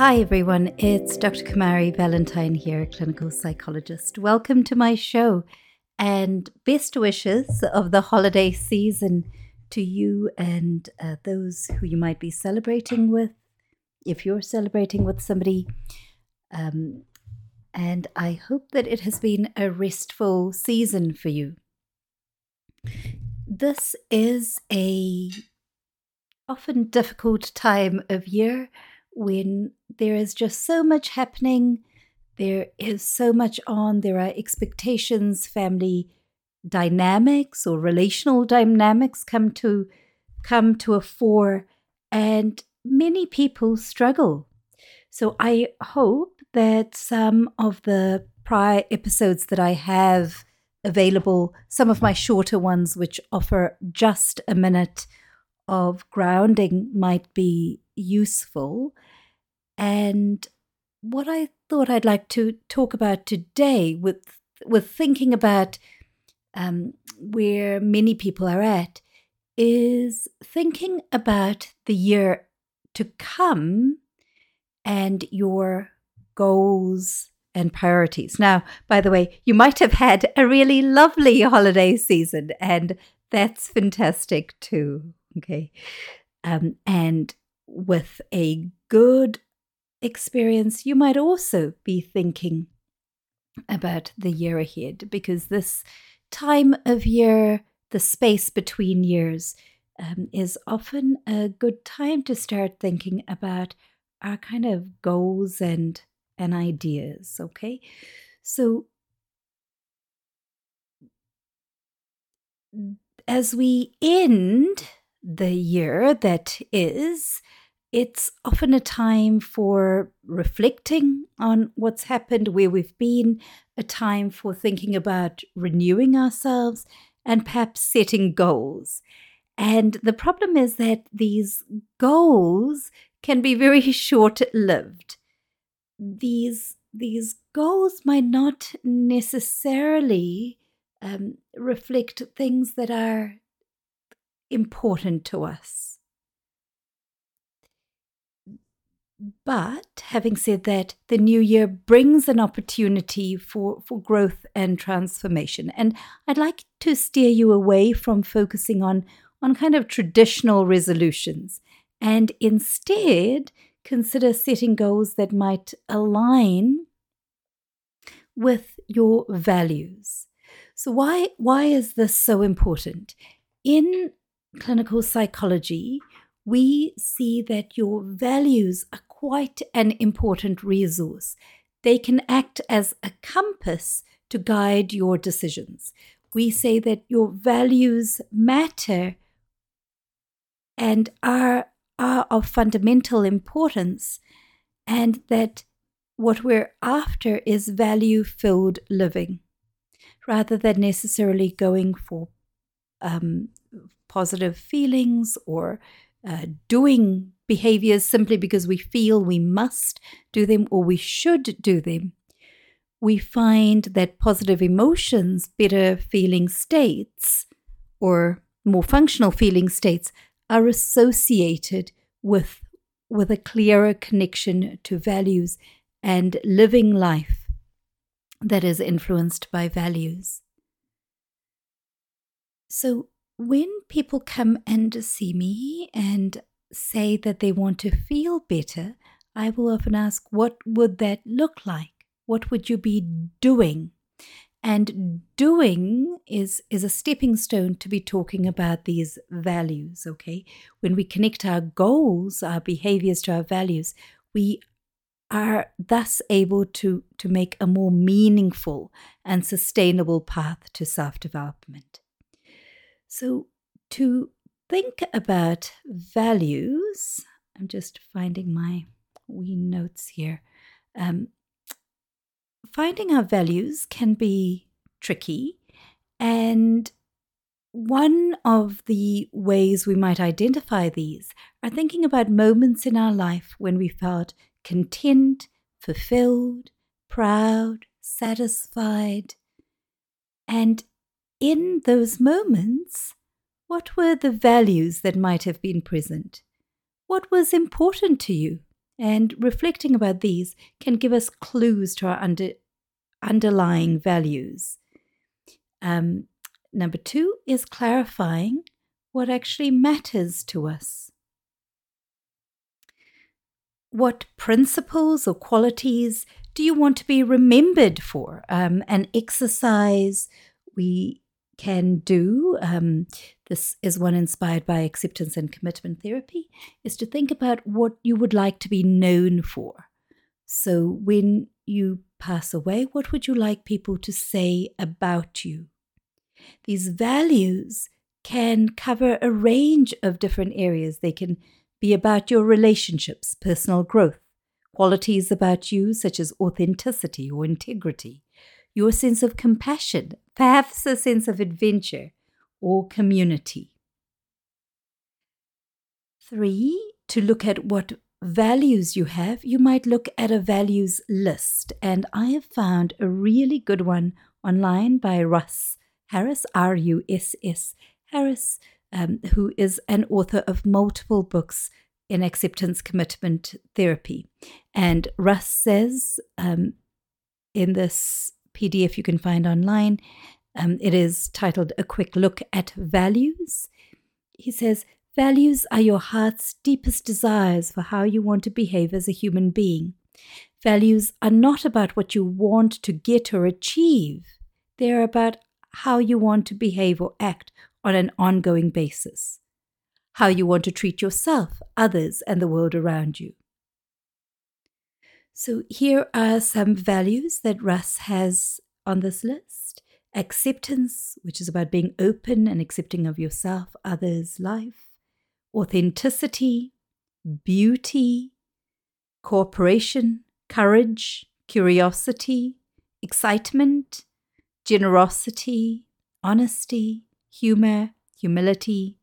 Hi, everyone. It's Dr. Kumari Valentine here, clinical psychologist. Welcome to my show and best wishes of the holiday season to you and uh, those who you might be celebrating with, if you're celebrating with somebody. Um, and I hope that it has been a restful season for you. This is a often difficult time of year when there is just so much happening, there is so much on, there are expectations, family dynamics or relational dynamics come to come to a fore and many people struggle. So I hope that some of the prior episodes that I have available, some of my shorter ones which offer just a minute of grounding might be useful. And what I thought I'd like to talk about today, with with thinking about um, where many people are at, is thinking about the year to come and your goals and priorities. Now, by the way, you might have had a really lovely holiday season, and that's fantastic too. Okay. Um, and with a good experience, you might also be thinking about the year ahead because this time of year, the space between years, um, is often a good time to start thinking about our kind of goals and and ideas. Okay, so as we end the year that is, it's often a time for reflecting on what's happened, where we've been, a time for thinking about renewing ourselves and perhaps setting goals. And the problem is that these goals can be very short lived. These, these goals might not necessarily um, reflect things that are important to us. But having said that, the new year brings an opportunity for, for growth and transformation. And I'd like to steer you away from focusing on, on kind of traditional resolutions and instead consider setting goals that might align with your values. So why why is this so important? In clinical psychology, we see that your values are quite an important resource. They can act as a compass to guide your decisions. We say that your values matter and are, are of fundamental importance, and that what we're after is value filled living rather than necessarily going for um, positive feelings or uh, doing behaviors simply because we feel we must do them or we should do them, we find that positive emotions, better feeling states, or more functional feeling states are associated with, with a clearer connection to values and living life that is influenced by values. So, when people come and see me and say that they want to feel better, I will often ask, What would that look like? What would you be doing? And doing is, is a stepping stone to be talking about these values, okay? When we connect our goals, our behaviors to our values, we are thus able to, to make a more meaningful and sustainable path to self development. So, to think about values, I'm just finding my wee notes here. Um, finding our values can be tricky, and one of the ways we might identify these are thinking about moments in our life when we felt content, fulfilled, proud, satisfied, and in those moments, what were the values that might have been present? What was important to you? And reflecting about these can give us clues to our under, underlying values. Um, number two is clarifying what actually matters to us. What principles or qualities do you want to be remembered for? Um, an exercise we can do, um, this is one inspired by acceptance and commitment therapy, is to think about what you would like to be known for. So when you pass away, what would you like people to say about you? These values can cover a range of different areas. They can be about your relationships, personal growth, qualities about you such as authenticity or integrity, your sense of compassion, perhaps a sense of adventure or community. Three, to look at what values you have, you might look at a values list. And I have found a really good one online by Russ Harris, R U S S Harris, um, who is an author of multiple books in acceptance commitment therapy. And Russ says um, in this PDF you can find online. Um, it is titled A Quick Look at Values. He says, Values are your heart's deepest desires for how you want to behave as a human being. Values are not about what you want to get or achieve, they're about how you want to behave or act on an ongoing basis, how you want to treat yourself, others, and the world around you. So here are some values that Russ has on this list. Acceptance, which is about being open and accepting of yourself, others, life, authenticity, beauty, cooperation, courage, curiosity, excitement, generosity, honesty, humor, humility,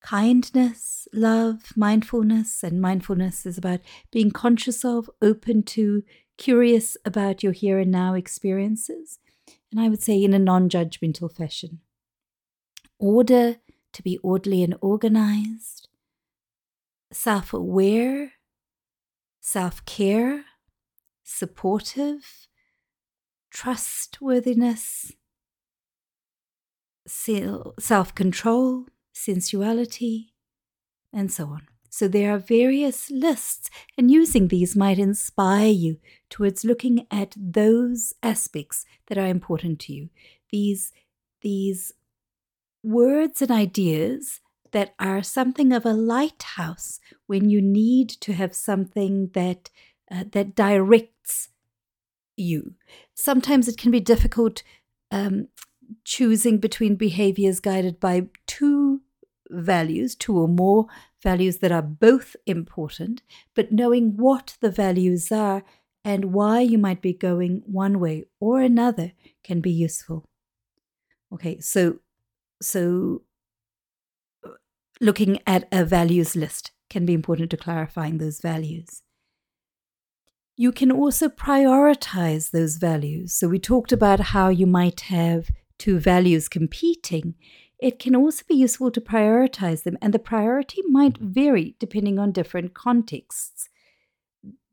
kindness, love, mindfulness, and mindfulness is about being conscious of, open to, curious about your here and now experiences, and I would say in a non judgmental fashion. Order, to be orderly and organized, self aware, self care, supportive, trustworthiness, self control, sensuality, and so on. So there are various lists, and using these might inspire you towards looking at those aspects that are important to you. These, these words and ideas that are something of a lighthouse when you need to have something that uh, that directs you. Sometimes it can be difficult um, choosing between behaviors guided by two values, two or more values that are both important, but knowing what the values are and why you might be going one way or another can be useful. Okay, so so uh, looking at a values list can be important to clarifying those values. You can also prioritize those values. So we talked about how you might have two values competing, it can also be useful to prioritize them, and the priority might vary depending on different contexts.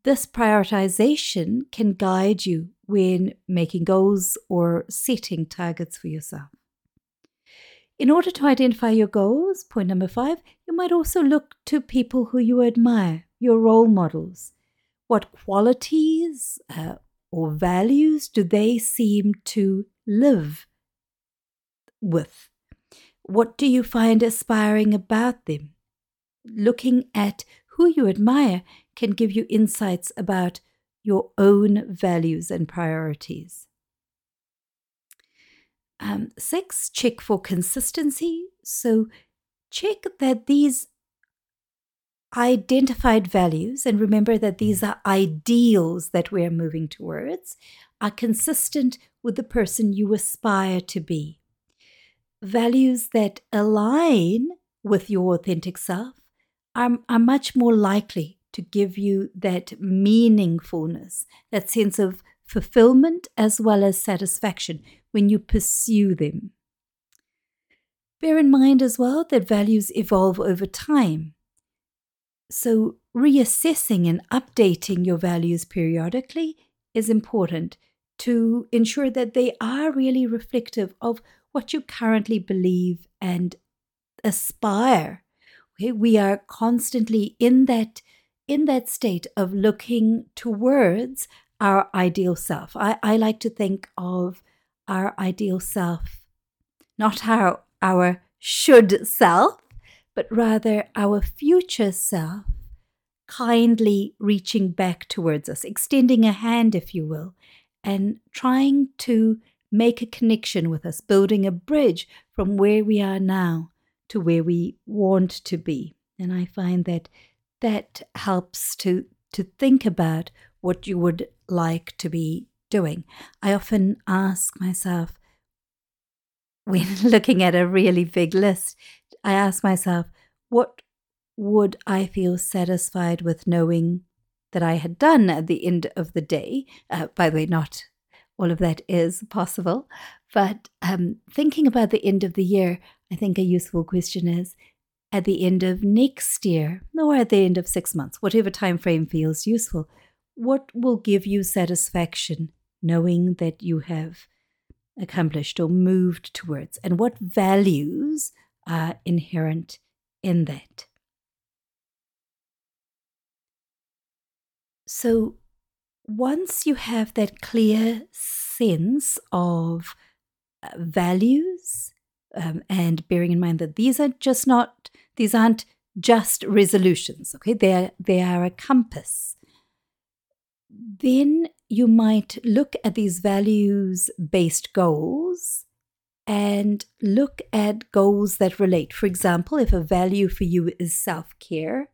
This prioritization can guide you when making goals or setting targets for yourself. In order to identify your goals, point number five, you might also look to people who you admire, your role models. What qualities uh, or values do they seem to live with? What do you find aspiring about them? Looking at who you admire can give you insights about your own values and priorities. Um, six, check for consistency. So, check that these identified values, and remember that these are ideals that we're moving towards, are consistent with the person you aspire to be values that align with your authentic self are, are much more likely to give you that meaningfulness, that sense of fulfillment as well as satisfaction when you pursue them. Bear in mind as well that values evolve over time. So reassessing and updating your values periodically is important to ensure that they are really reflective of what you currently believe and aspire. Okay? We are constantly in that in that state of looking towards our ideal self. I, I like to think of our ideal self, not our our should self, but rather our future self kindly reaching back towards us, extending a hand, if you will, and trying to make a connection with us, building a bridge from where we are now to where we want to be. And I find that that helps to to think about what you would like to be doing. I often ask myself when looking at a really big list, I ask myself, what would I feel satisfied with knowing that I had done at the end of the day? Uh, by the way, not all of that is possible. But um, thinking about the end of the year, I think a useful question is at the end of next year or at the end of six months, whatever time frame feels useful, what will give you satisfaction knowing that you have accomplished or moved towards, and what values are inherent in that? So, once you have that clear sense of uh, values, um, and bearing in mind that these are just not these aren't just resolutions, okay? They are they are a compass. Then you might look at these values based goals and look at goals that relate. For example, if a value for you is self care,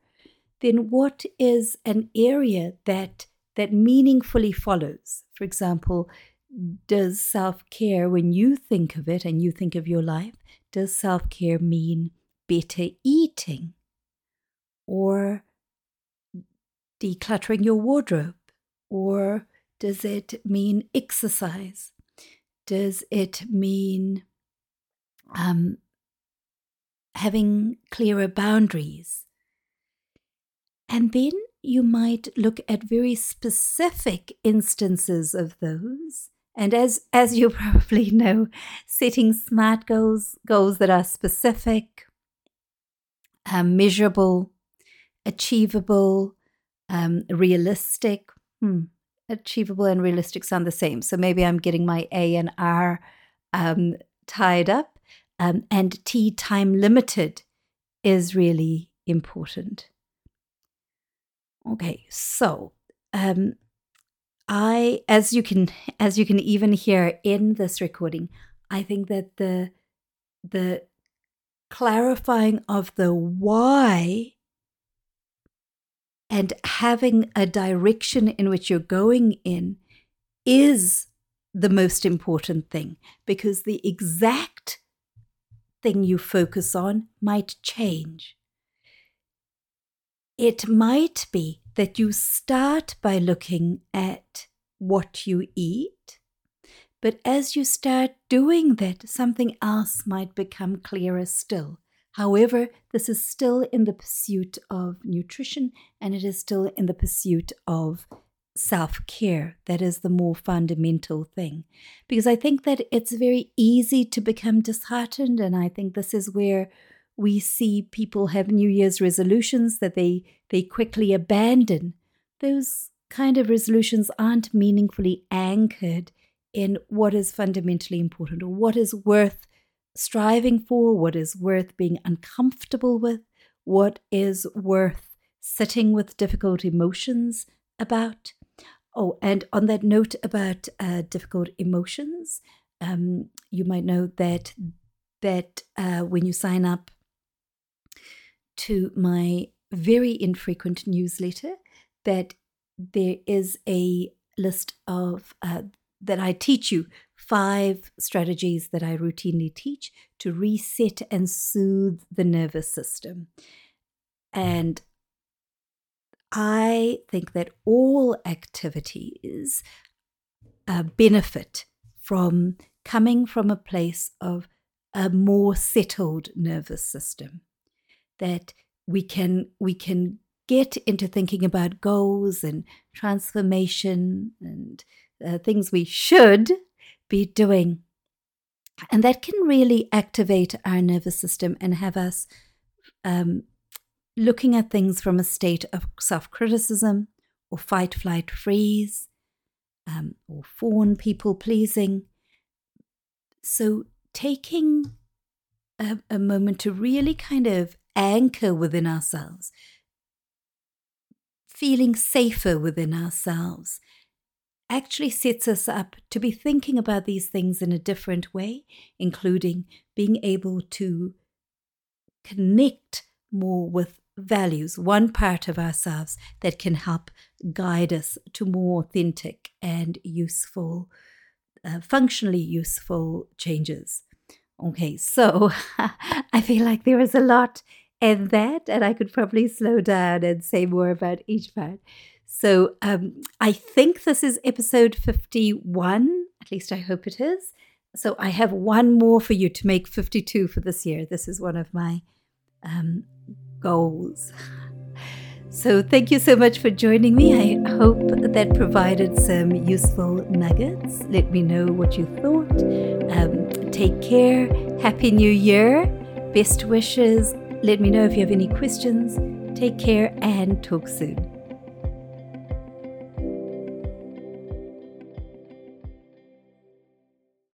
then what is an area that that meaningfully follows? For example, does self care, when you think of it and you think of your life, does self care mean better eating or decluttering your wardrobe? Or does it mean exercise? Does it mean um, having clearer boundaries? And then you might look at very specific instances of those. And as, as you probably know, setting smart goals, goals that are specific, um, measurable, achievable, um, realistic. Hmm. Achievable and realistic sound the same. So maybe I'm getting my A and R um, tied up. Um, and T time limited is really important. Okay, so um, I, as you can, as you can even hear in this recording, I think that the the clarifying of the why and having a direction in which you're going in is the most important thing because the exact thing you focus on might change. It might be that you start by looking at what you eat, but as you start doing that, something else might become clearer still. However, this is still in the pursuit of nutrition and it is still in the pursuit of self care. That is the more fundamental thing. Because I think that it's very easy to become disheartened. And I think this is where we see people have New Year's resolutions that they, they quickly abandon. Those kind of resolutions aren't meaningfully anchored in what is fundamentally important or what is worth striving for, what is worth being uncomfortable with, what is worth sitting with difficult emotions about. Oh, and on that note about uh, difficult emotions, um, you might know that that uh, when you sign up to my very infrequent newsletter that there is a list of uh, that I teach you five strategies that I routinely teach to reset and soothe the nervous system. And I think that all activities uh, benefit from coming from a place of a more settled nervous system that we can we can get into thinking about goals and transformation and uh, things we should be doing. And that can really activate our nervous system and have us um, looking at things from a state of self criticism or fight, flight, freeze, um, or fawn people pleasing. So, taking a, a moment to really kind of anchor within ourselves, feeling safer within ourselves, actually sets us up to be thinking about these things in a different way, including being able to connect more with values, one part of ourselves that can help guide us to more authentic and useful, uh, functionally useful changes. Okay, so I feel like there is a lot in that, and I could probably slow down and say more about each part. So um, I think this is episode 51, at least I hope it is. So I have one more for you to make 52 for this year. This is one of my um, goals. So, thank you so much for joining me. I hope that provided some useful nuggets. Let me know what you thought. Um, take care. Happy New Year. Best wishes. Let me know if you have any questions. Take care and talk soon.